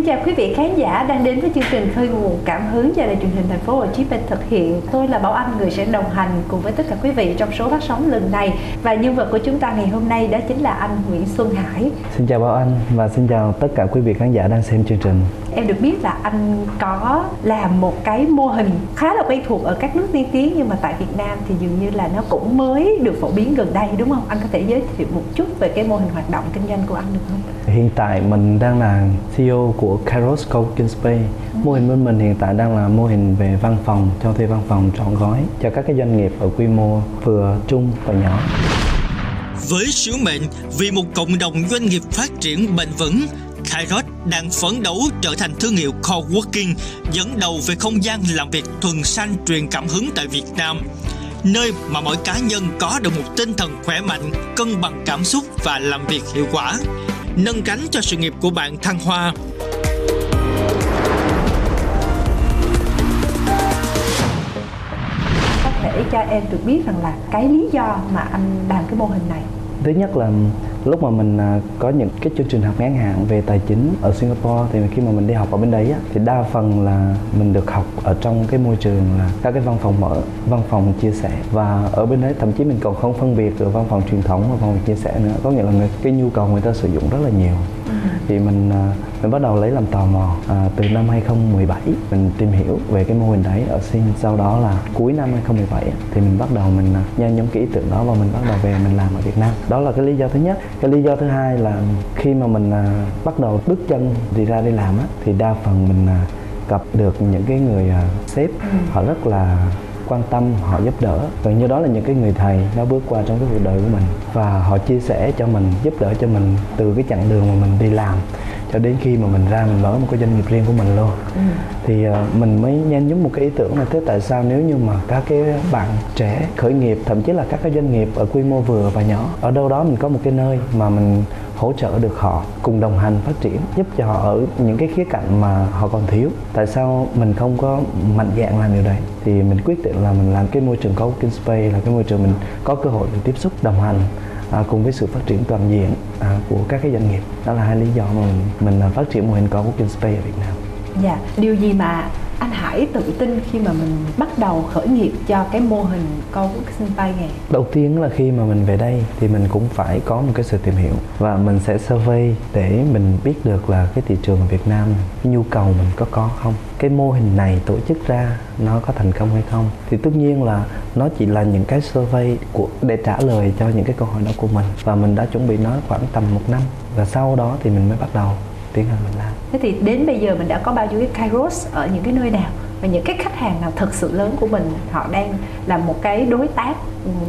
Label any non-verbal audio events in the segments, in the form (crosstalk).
Xin chào quý vị khán giả đang đến với chương trình Khơi nguồn cảm hứng do đài truyền hình thành phố Hồ Chí Minh thực hiện. Tôi là Bảo Anh người sẽ đồng hành cùng với tất cả quý vị trong số phát sóng lần này và nhân vật của chúng ta ngày hôm nay đó chính là anh Nguyễn Xuân Hải. Xin chào Bảo Anh và xin chào tất cả quý vị khán giả đang xem chương trình. Em được biết là anh có làm một cái mô hình khá là quen thuộc ở các nước tiên tiến nhưng mà tại Việt Nam thì dường như là nó cũng mới được phổ biến gần đây đúng không? Anh có thể giới thiệu một chút về cái mô hình hoạt động kinh doanh của anh được không? Hiện tại mình đang là CEO của Kairos Coworking Space. Mô hình bên mình hiện tại đang là mô hình về văn phòng, cho thuê văn phòng trọn gói cho các cái doanh nghiệp ở quy mô vừa, trung và nhỏ. Với sứ mệnh vì một cộng đồng doanh nghiệp phát triển bền vững, Kairos đang phấn đấu trở thành thương hiệu coworking dẫn đầu về không gian làm việc thuần xanh truyền cảm hứng tại Việt Nam nơi mà mỗi cá nhân có được một tinh thần khỏe mạnh, cân bằng cảm xúc và làm việc hiệu quả, nâng cánh cho sự nghiệp của bạn thăng hoa. Thể cho em được biết rằng là cái lý do mà anh làm cái mô hình này? Thứ nhất là lúc mà mình à, có những cái chương trình học ngắn hạn về tài chính ở Singapore thì khi mà mình đi học ở bên đấy á, thì đa phần là mình được học ở trong cái môi trường là các cái văn phòng mở văn phòng chia sẻ. Và ở bên đấy thậm chí mình còn không phân biệt được văn phòng truyền thống và văn phòng chia sẻ nữa. Có nghĩa là người, cái nhu cầu người ta sử dụng rất là nhiều thì mình à, mình bắt đầu lấy làm tò mò. À, từ năm 2017 mình tìm hiểu về cái mô hình đấy. Ở Sing sau đó là cuối năm 2017 thì mình bắt đầu mình à, nhân nhóm cái ý tưởng đó và mình bắt đầu về mình làm ở Việt Nam. Đó là cái lý do thứ nhất. Cái lý do thứ hai là khi mà mình à, bắt đầu bước chân đi ra đi làm á thì đa phần mình à, gặp được những cái người à, sếp. Họ rất là quan tâm, họ giúp đỡ. Gần như đó là những cái người thầy đã bước qua trong cái cuộc đời của mình. Và họ chia sẻ cho mình, giúp đỡ cho mình từ cái chặng đường mà mình đi làm cho đến khi mà mình ra mình mở một cái doanh nghiệp riêng của mình luôn. Thì uh, mình mới nhen nhóm một cái ý tưởng là thế tại sao nếu như mà các cái bạn trẻ khởi nghiệp thậm chí là các cái doanh nghiệp ở quy mô vừa và nhỏ ở đâu đó mình có một cái nơi mà mình hỗ trợ được họ cùng đồng hành phát triển giúp cho họ ở những cái khía cạnh mà họ còn thiếu. Tại sao mình không có mạnh dạn làm điều đấy? Thì mình quyết định là mình làm cái môi trường coworking space là cái môi trường mình có cơ hội được tiếp xúc đồng hành à, cùng với sự phát triển toàn diện à, của các cái doanh nghiệp. Đó là hai lý do mà mình, mình à, phát triển mô hình coworking space ở Việt Nam. Dạ, điều gì mà anh Hải tự tin khi mà mình bắt đầu khởi nghiệp cho cái mô hình câu hút sinh bay này? đầu tiên là khi mà mình về đây thì mình cũng phải có một cái sự tìm hiểu và mình sẽ survey để mình biết được là cái thị trường Việt Nam, cái nhu cầu mình có có không, cái mô hình này tổ chức ra nó có thành công hay không thì tất nhiên là nó chỉ là những cái survey của, để trả lời cho những cái câu hỏi đó của mình và mình đã chuẩn bị nó khoảng tầm một năm và sau đó thì mình mới bắt đầu tiến hành mình làm Thế thì đến bây giờ mình đã có bao nhiêu cái Kairos ở những cái nơi nào? Và những cái khách hàng nào thực sự lớn của mình họ đang là một cái đối tác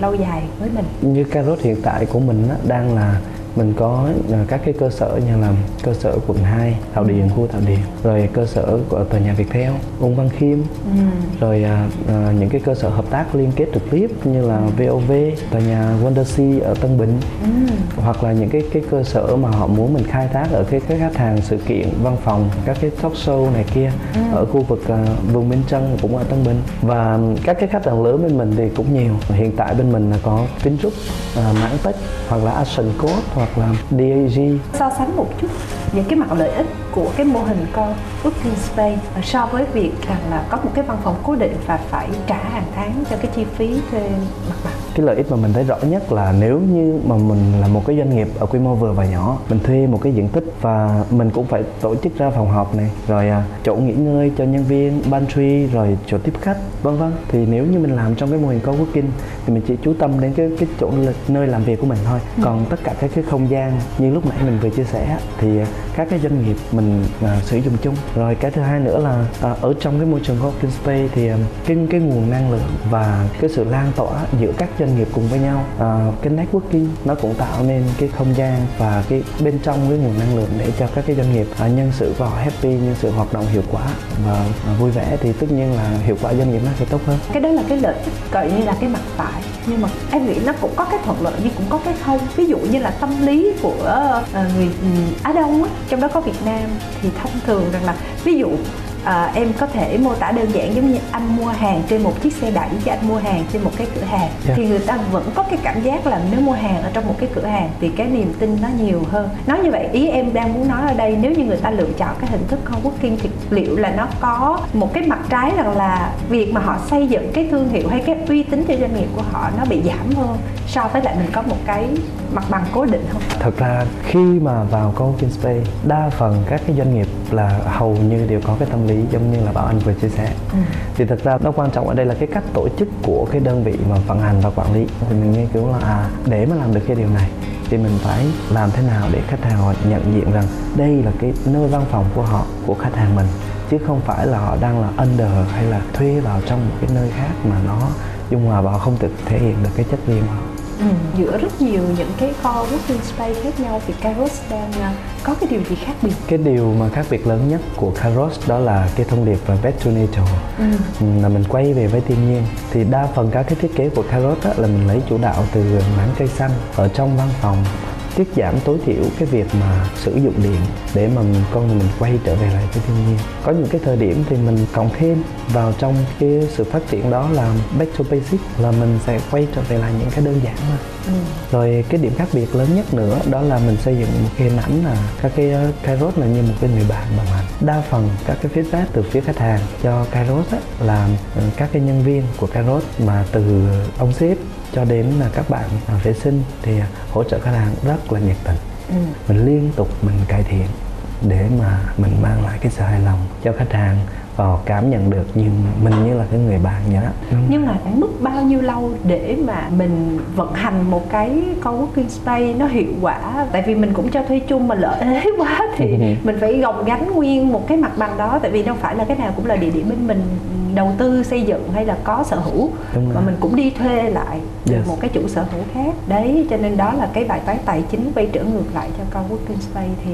lâu dài với mình? như Carrot hiện tại của mình á, đang là mình có à, các cái cơ sở như là cơ sở quận 2, Thảo Điền, khu Thảo Điền rồi cơ sở của tòa nhà Viettel, Ung Văn Khiêm. Rồi à, à, những cái cơ sở hợp tác liên kết trực tiếp như là VOV, tòa nhà Wondersea ở Tân Bình. Hoặc là những cái cái cơ sở mà họ muốn mình khai thác ở cái cái khách hàng sự kiện văn phòng các cái talk show này kia ở khu vực à, vườn Minh Trân cũng ở Tân Bình. Và các cái khách hàng lớn bên mình thì cũng nhiều. Hiện tại bên mình là có Vingroup, à, Mãn Tech hoặc là Action Code hoặc là DAG So sánh một chút những cái mặt lợi ích của cái mô hình coworking space ờ, so với việc rằng là có một cái văn phòng cố định và phải trả hàng tháng cho cái chi phí thuê mặt bằng cái lợi ích mà mình thấy rõ nhất là nếu như mà mình là một cái doanh nghiệp ở quy mô vừa và nhỏ mình thuê một cái diện tích và mình cũng phải tổ chức ra phòng họp này rồi à, chỗ nghỉ ngơi cho nhân viên pantry rồi chỗ tiếp khách vân vân. Thì nếu như mình làm trong cái mô hình coworking thì mình chỉ chú tâm đến cái cái chỗ nơi làm việc của mình thôi. Còn tất cả các cái không gian như lúc nãy mình vừa chia sẻ thì à, các cái doanh nghiệp mình à, sử dụng chung. Rồi cái thứ hai nữa là à, ở trong cái môi trường coworking space thì à, cái cái nguồn năng lượng và cái sự lan tỏa giữa các doanh nghiệp cùng với nhau. À, cái networking nó cũng tạo nên cái không gian và cái bên trong cái nguồn năng lượng để cho các cái doanh nghiệp à, nhân sự vào happy nhân sự hoạt động hiệu quả và à, vui vẻ thì tất nhiên là hiệu quả doanh nghiệp nó sẽ tốt hơn. Cái đó là cái lợi ích gọi như là cái mặt phải nhưng mà em nghĩ nó cũng có cái thuận lợi nhưng cũng có cái không. Ví dụ như là tâm lý của người Á Đông á, trong đó có Việt Nam thì thông thường rằng là ví dụ à, em có thể mô tả đơn giản giống như anh mua hàng trên một chiếc xe đẩy chứ anh mua hàng trên một cái cửa hàng yeah. Dạ. thì người ta vẫn có cái cảm giác là nếu mua hàng ở trong một cái cửa hàng thì cái niềm tin nó nhiều hơn nói như vậy ý em đang muốn nói ở đây nếu như người ta lựa chọn cái hình thức co-working thì liệu là nó có một cái mặt trái rằng là việc mà họ xây dựng cái thương hiệu hay cái uy tín cho doanh nghiệp của họ nó bị giảm hơn so với lại mình có một cái mặt bằng cố định không? Thật ra khi mà vào co-working space đa phần các cái doanh nghiệp là hầu như đều có cái tâm lý giống như là bảo anh vừa chia sẻ. Ừ. thì thật ra nó quan trọng ở đây là cái cách tổ chức của cái đơn vị mà vận hành và quản lý. Thì mình nghiên cứu là à để mà làm được cái điều này thì mình phải làm thế nào để khách hàng họ nhận diện rằng đây là cái nơi văn phòng của họ của khách hàng mình chứ không phải là họ đang là under hay là thuê vào trong một cái nơi khác mà nó dung hòa và họ không thực thể hiện được cái chất riêng của họ Ừ. giữa rất nhiều những cái co working space khác nhau thì Kairos đang uh, có cái điều gì khác biệt? Cái điều mà khác biệt lớn nhất của Kairos đó là cái thông điệp là back to nature ừ. là mình quay về với thiên nhiên thì đa phần các cái thiết kế của Kairos là mình lấy chủ đạo từ mảng cây xanh ở trong văn phòng tiết giảm tối thiểu cái việc mà sử dụng điện để mà mình, con người mình quay trở về lại với thiên nhiên. Có những cái thời điểm thì mình cộng thêm vào trong cái sự phát triển đó là back to basic là mình sẽ quay trở về lại những cái đơn giản mà ừ. rồi cái điểm khác biệt lớn nhất nữa đó là mình xây dựng một cái hình ảnh là các cái Kairos là như một cái người bạn đồng hành. Đa phần các cái feedback từ phía khách hàng cho Kairos á, là ừ, các cái nhân viên của Kairos mà từ ông sếp cho đến là các bạn à, vệ sinh thì hỗ trợ khách hàng rất là nhiệt tình ừ. mình liên tục mình cải thiện để mà mình mang lại cái sự hài lòng cho khách hàng và họ cảm nhận được như mình như là cái người bạn vậy đó. Nhưng mà phải mất bao nhiêu lâu để mà mình vận hành một cái co-working space nó hiệu quả? Tại vì mình cũng cho thuê chung mà lỡ ế (laughs) quá thì ừ. mình phải gồng gánh nguyên một cái mặt bằng đó. Tại vì đâu phải là cái nào cũng là địa điểm bên mình đầu tư xây dựng hay là có sở hữu. Mà mình cũng đi thuê lại yes. một cái chủ sở hữu khác. Đấy cho nên đó là cái bài toán tài chính quay trở ngược lại cho co-working space thì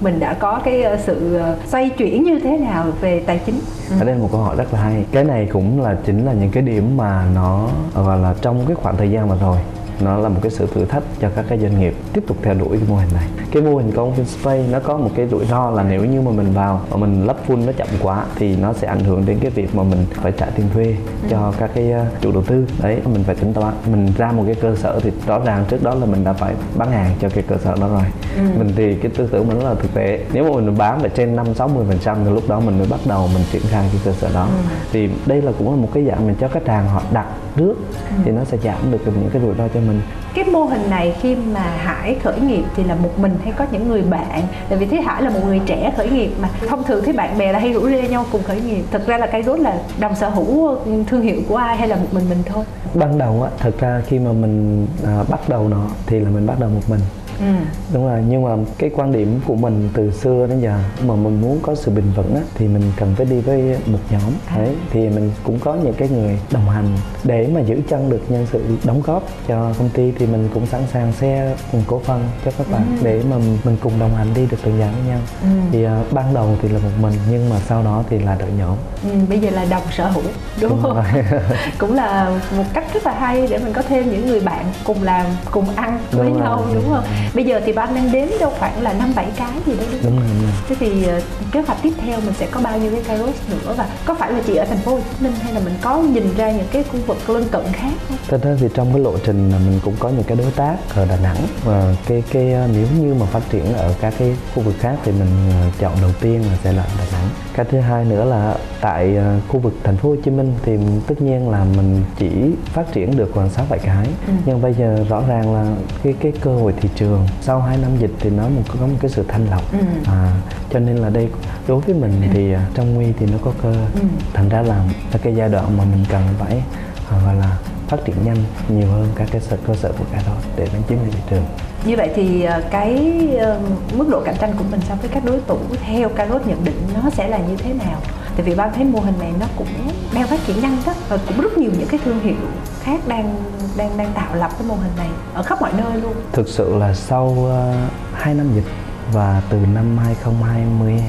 mình đã có cái ờ, sự ờ, xoay chuyển như thế nào về tài chính? Ừ. ở đây một câu hỏi rất là hay. Cái này cũng là chính là những cái điểm mà nó gọi là trong cái khoảng thời gian mà rồi nó là một cái sự thử thách cho các cái doanh nghiệp tiếp tục theo đuổi cái mô hình này. Cái mô hình công space nó có một cái rủi ro là nếu như mà mình vào mà mình lắp full nó chậm quá thì nó sẽ ảnh hưởng đến cái việc mà mình phải trả tiền thuê cho ừ. các cái ờ, chủ đầu tư. Đấy mình phải tính toán. Mình ra một cái cơ sở thì rõ ràng trước đó là mình đã phải bán hàng cho cái cơ sở đó rồi ừ. mình thì cái tư tưởng mình rất là thực tế. Nếu mà mình bán về trên năm sáu mươi phần trăm thì lúc đó mình mới bắt đầu mình triển khai cái cơ sở đó. Ừ. thì đây là cũng là một cái dạng mình cho khách hàng họ đặt trước ừ. thì nó sẽ giảm được những cái rủi ro cho mình. Cái mô hình này khi mà Hải khởi nghiệp thì là một mình hay có những người bạn? Tại vì thấy Hải là một người trẻ khởi nghiệp mà thông thường thấy bạn bè là hay rủ rê nhau cùng khởi nghiệp. Thực ra là cái rốt là đồng sở hữu thương hiệu của ai hay là một mình mình thôi? Ban đầu á thực ra khi mà mình à, bắt đầu nó thì là mình bắt đầu một mình ừ. đúng rồi nhưng mà cái quan điểm của mình từ xưa đến giờ mà mình muốn có sự bình vững á, thì mình cần phải đi với một nhóm à. đấy thì mình cũng có những cái người đồng hành để mà giữ chân được nhân sự đóng góp cho công ty thì mình cũng sẵn sàng xe cùng cổ phần cho các bạn ừ. để mà mình cùng đồng hành đi được từng dạng với nhau ừ. thì uh, ban đầu thì là một mình nhưng mà sau đó thì là đội nhóm ừ, bây giờ là đồng sở hữu đúng, đúng không (laughs) cũng là một cách rất là hay để mình có thêm những người bạn cùng làm cùng ăn đúng với rồi. nhau đúng không bây giờ thì ban đang đếm đâu khoảng là năm bảy cái gì đó đúng, đúng rồi, đúng rồi. thế thì uh, kế hoạch tiếp theo mình sẽ có bao nhiêu cái kairos nữa và có phải là chỉ ở thành phố Hồ Chí Minh hay là mình có nhìn ra những cái khu vực lân cận khác không? Thật ra thì trong cái lộ trình là mình cũng có những cái đối tác ở Đà Nẵng và cái cái ờ, nếu như mà phát triển ở các cái khu vực khác thì mình ờ, chọn đầu tiên là sẽ là Đà Nẵng. Cái thứ hai nữa là tại khu vực thành phố Hồ Chí Minh thì tất nhiên là mình chỉ phát triển được khoảng sáu bảy cái ừ. nhưng bây giờ rõ ràng là cái cái cơ hội thị trường sau 2 năm dịch thì nó một có một cái sự thanh lọc. Ừ. à, cho nên là đây đối với mình thì à, trong nguy thì nó có cơ. Ừ. thành ra là cái giai đoạn mà mình cần phải à, gọi là phát triển nhanh nhiều hơn các cái sở, cơ sở của cả đó để đánh chiếm thị trường. Như vậy thì à, cái uh, mức độ cạnh tranh của mình so với các đối thủ theo Carrot nhận định nó sẽ là như thế nào tại vì ba thấy mô hình này nó cũng đang phát triển nhanh đó và cũng rất nhiều những cái thương hiệu khác đang đang đang tạo lập cái mô hình này ở khắp mọi nơi luôn. Thực sự là sau ờ, uh, 2 năm dịch và từ năm 2020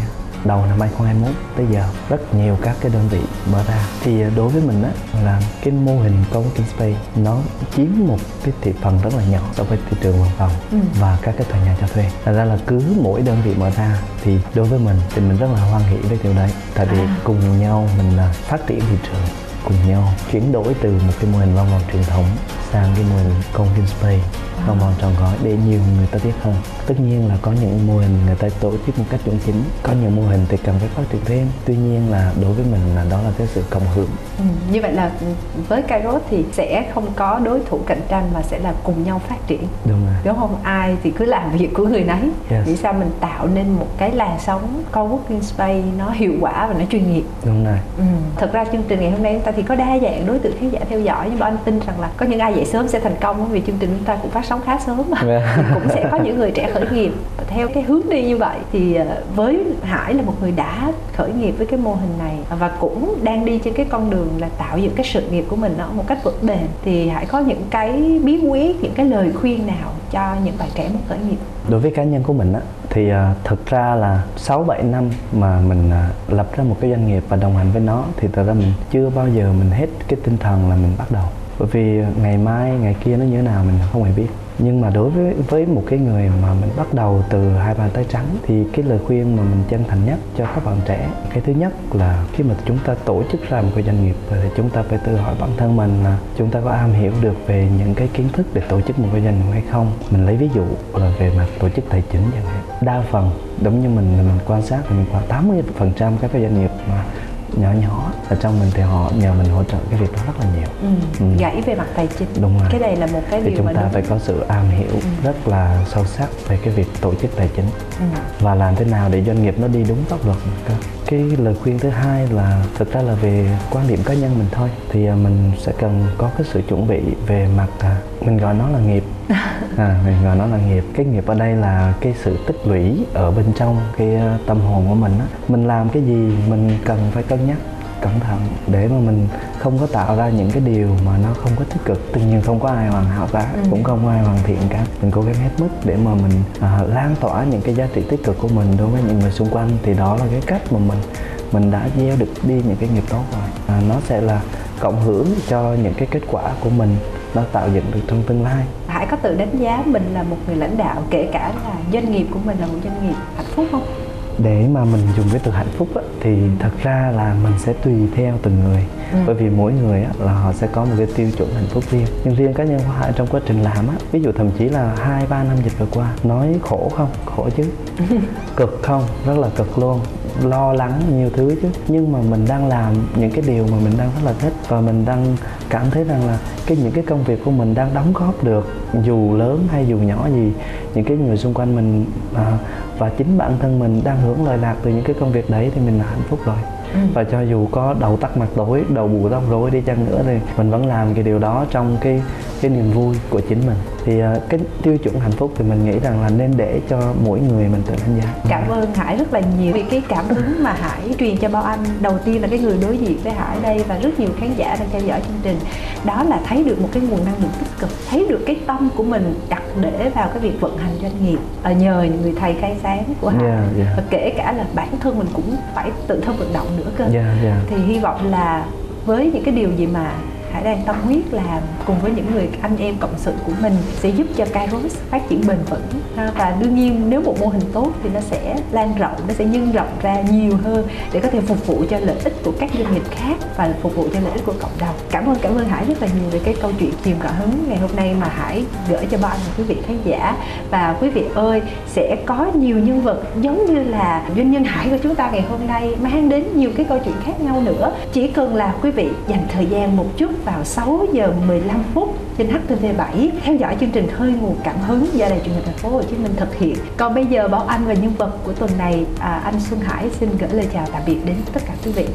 đầu năm 2021 tới giờ rất nhiều các cái đơn vị mở ra thì đối với mình á là cái mô hình coworking space nó chiếm một cái thị phần rất là nhỏ so với thị trường văn phòng ừ. và các cái tòa nhà cho thuê thật ra là cứ mỗi đơn vị mở ra thì đối với mình thì mình rất là hoan hỷ với điều đấy tại vì à. cùng nhau mình à, phát triển thị trường cùng nhau chuyển đổi từ một cái mô hình văn phòng truyền thống sang cái mô hình coworking space không vòng tròn gói để nhiều người ta biết hơn. Tất nhiên là có những mô hình người ta tổ chức một cách chuẩn chính có nhiều mô hình thì cần phải phát triển thêm. Tuy nhiên là đối với mình là đó là cái sự cộng hưởng. Ừ, như vậy là với Kairos thì sẽ không có đối thủ cạnh tranh mà sẽ là cùng nhau phát triển. Đúng rồi. Đúng không? Ai thì cứ làm (laughs) việc của người nấy. Yes. vì sao mình tạo nên một cái làn sóng co-working space nó hiệu quả và nó chuyên nghiệp? Đúng rồi. Ừ. thật ra chương trình ngày hôm nay chúng ta thì có đa dạng đối tượng khán giả theo dõi nhưng mà anh tin rằng là có những ai dậy sớm sẽ thành công vì chương trình chúng ta cũng phát sóng khá sớm mà yeah. Dạ. (laughs) cũng sẽ có những người trẻ khởi nghiệp theo cái hướng đi như vậy thì ờ, với Hải là một người đã khởi nghiệp với cái mô hình này và cũng đang đi trên cái con đường là tạo dựng cái sự nghiệp của mình nó một cách vững bền thì Hải có những cái bí quyết những cái lời khuyên nào cho những bạn trẻ muốn khởi nghiệp đối với cá nhân của mình á thì uh, thực ra là 6 7 năm mà mình uh, lập ra một cái doanh nghiệp và đồng hành với nó thì thật ra mình chưa bao giờ mình hết cái tinh thần là mình bắt đầu bởi vì ngày mai, ngày kia nó như thế nào mình không hề biết. Nhưng mà đối với với một cái người mà mình bắt đầu từ hai bàn tay trắng, thì cái lời khuyên mà mình chân thành nhất cho các bạn trẻ, cái thứ nhất là khi mà chúng ta tổ chức ra một cái doanh nghiệp thì chúng ta phải tự hỏi bản thân mình là chúng ta có am hiểu được về những cái kiến thức để tổ chức một cái doanh nghiệp hay không. Mình lấy ví dụ là về mặt tổ chức tài chính chẳng hạn. Đa phần, giống như mình mình quan sát thì mình khoảng 80 phần trăm các cái doanh nghiệp mà nhỏ nhỏ ở trong mình thì họ nhờ mình hỗ trợ cái việc đó rất là nhiều ừ. Ừ. gãy về mặt tài chính đúng rồi cái này là một cái thì điều chúng ta đúng. phải có sự am hiểu ừ. rất là sâu sắc về cái việc tổ chức tài chính ừ. và làm thế nào để doanh nghiệp nó đi đúng pháp luật cơ cái lời khuyên thứ hai là thực ra là về quan điểm cá nhân mình thôi thì à, mình sẽ cần có cái sự chuẩn bị về mặt à, mình gọi nó là nghiệp à, mình gọi nó là nghiệp cái nghiệp ở đây là cái sự tích lũy ở bên trong cái à, tâm hồn của mình á. Mình làm cái gì mình cần phải cân nhắc cẩn thận để mà mình không có tạo ra những cái điều mà nó không có tích cực. Tất nhiên không có ai hoàn hảo cả ừ. cũng không có ai hoàn thiện cả. Mình cố gắng hết mức để mà mình à, lan tỏa những cái giá trị tích cực của mình đối với những người xung quanh. Thì đó là cái cách mà mình mình đã gieo được đi những cái nghiệp tốt rồi. À, nó sẽ là cộng hưởng cho những cái kết quả của mình nó tạo dựng được trong tương lai Hải có tự đánh giá mình là một người lãnh đạo kể cả là doanh nghiệp của mình là một doanh nghiệp hạnh phúc không? Để mà mình dùng cái từ hạnh phúc á, thì thật ra là mình sẽ tùy theo từng người. Ừ. bởi vì mỗi người á, là họ sẽ có một cái tiêu chuẩn hạnh phúc riêng. Nhưng riêng cá nhân của hải trong quá trình làm á ví dụ thậm chí là hai ba năm dịch vừa qua nói khổ không? Khổ chứ. (laughs) Cực không? Rất là cực luôn lo lắng nhiều thứ chứ nhưng mà mình đang làm những cái điều mà mình đang rất là thích và mình đang cảm thấy rằng là cái những cái công việc của mình đang đóng góp được dù lớn hay dù nhỏ gì những cái người xung quanh mình à, và chính bản thân mình đang hưởng lợi lạc từ những cái công việc đấy thì mình là hạnh phúc rồi ừ. và cho dù có đầu tắt mặt tối đầu bù tóc rối đi chăng nữa thì mình vẫn làm cái điều đó trong cái cái niềm vui của chính mình. Thì uh, cái tiêu chuẩn hạnh phúc thì mình nghĩ rằng là nên để cho mỗi người mình tự đánh giá. Cảm ơn hải rất là nhiều. Vì cái cảm hứng mà hải truyền cho bao anh đầu tiên là cái người đối diện với hải đây và rất nhiều khán giả đang theo dõi chương trình đó là thấy được một cái nguồn năng lượng tích cực thấy được cái tâm của mình đặt để vào cái việc vận hành doanh nghiệp à, nhờ người thầy khai sáng của hải. Yeah, yeah. và kể cả là bản thân mình cũng phải tự thân vận động nữa cơ. Yeah, yeah. thì hy vọng là với những cái điều gì mà Hải đang tâm huyết làm cùng với những người anh em cộng sự của mình sẽ giúp cho Kairos phát triển bền vững. Và đương nhiên nếu một mô hình tốt thì nó sẽ lan rộng, nó sẽ nhân rộng ra nhiều hơn để có thể phục vụ cho lợi ích của các doanh nghiệp khác và phục vụ cho lợi ích của cộng đồng. Cảm ơn cảm ơn Hải rất là nhiều về cái câu chuyện truyền cảm hứng ngày hôm nay mà Hải gửi cho ba anh và quý vị khán giả. Và quý vị ơi, sẽ có nhiều nhân vật giống như là doanh nhân Hải của chúng ta ngày hôm nay mang đến nhiều cái câu chuyện khác nhau nữa. Chỉ cần là quý vị dành thời gian một chút vào 6 giờ 15 phút trên HTV7 theo dõi chương trình hơi nguồn cảm hứng do đài truyền hình thành phố Hồ Chí Minh thực hiện. Còn bây giờ Bảo Anh và nhân vật của tuần này à, anh Xuân Hải xin gửi lời chào tạm biệt đến tất cả quý vị.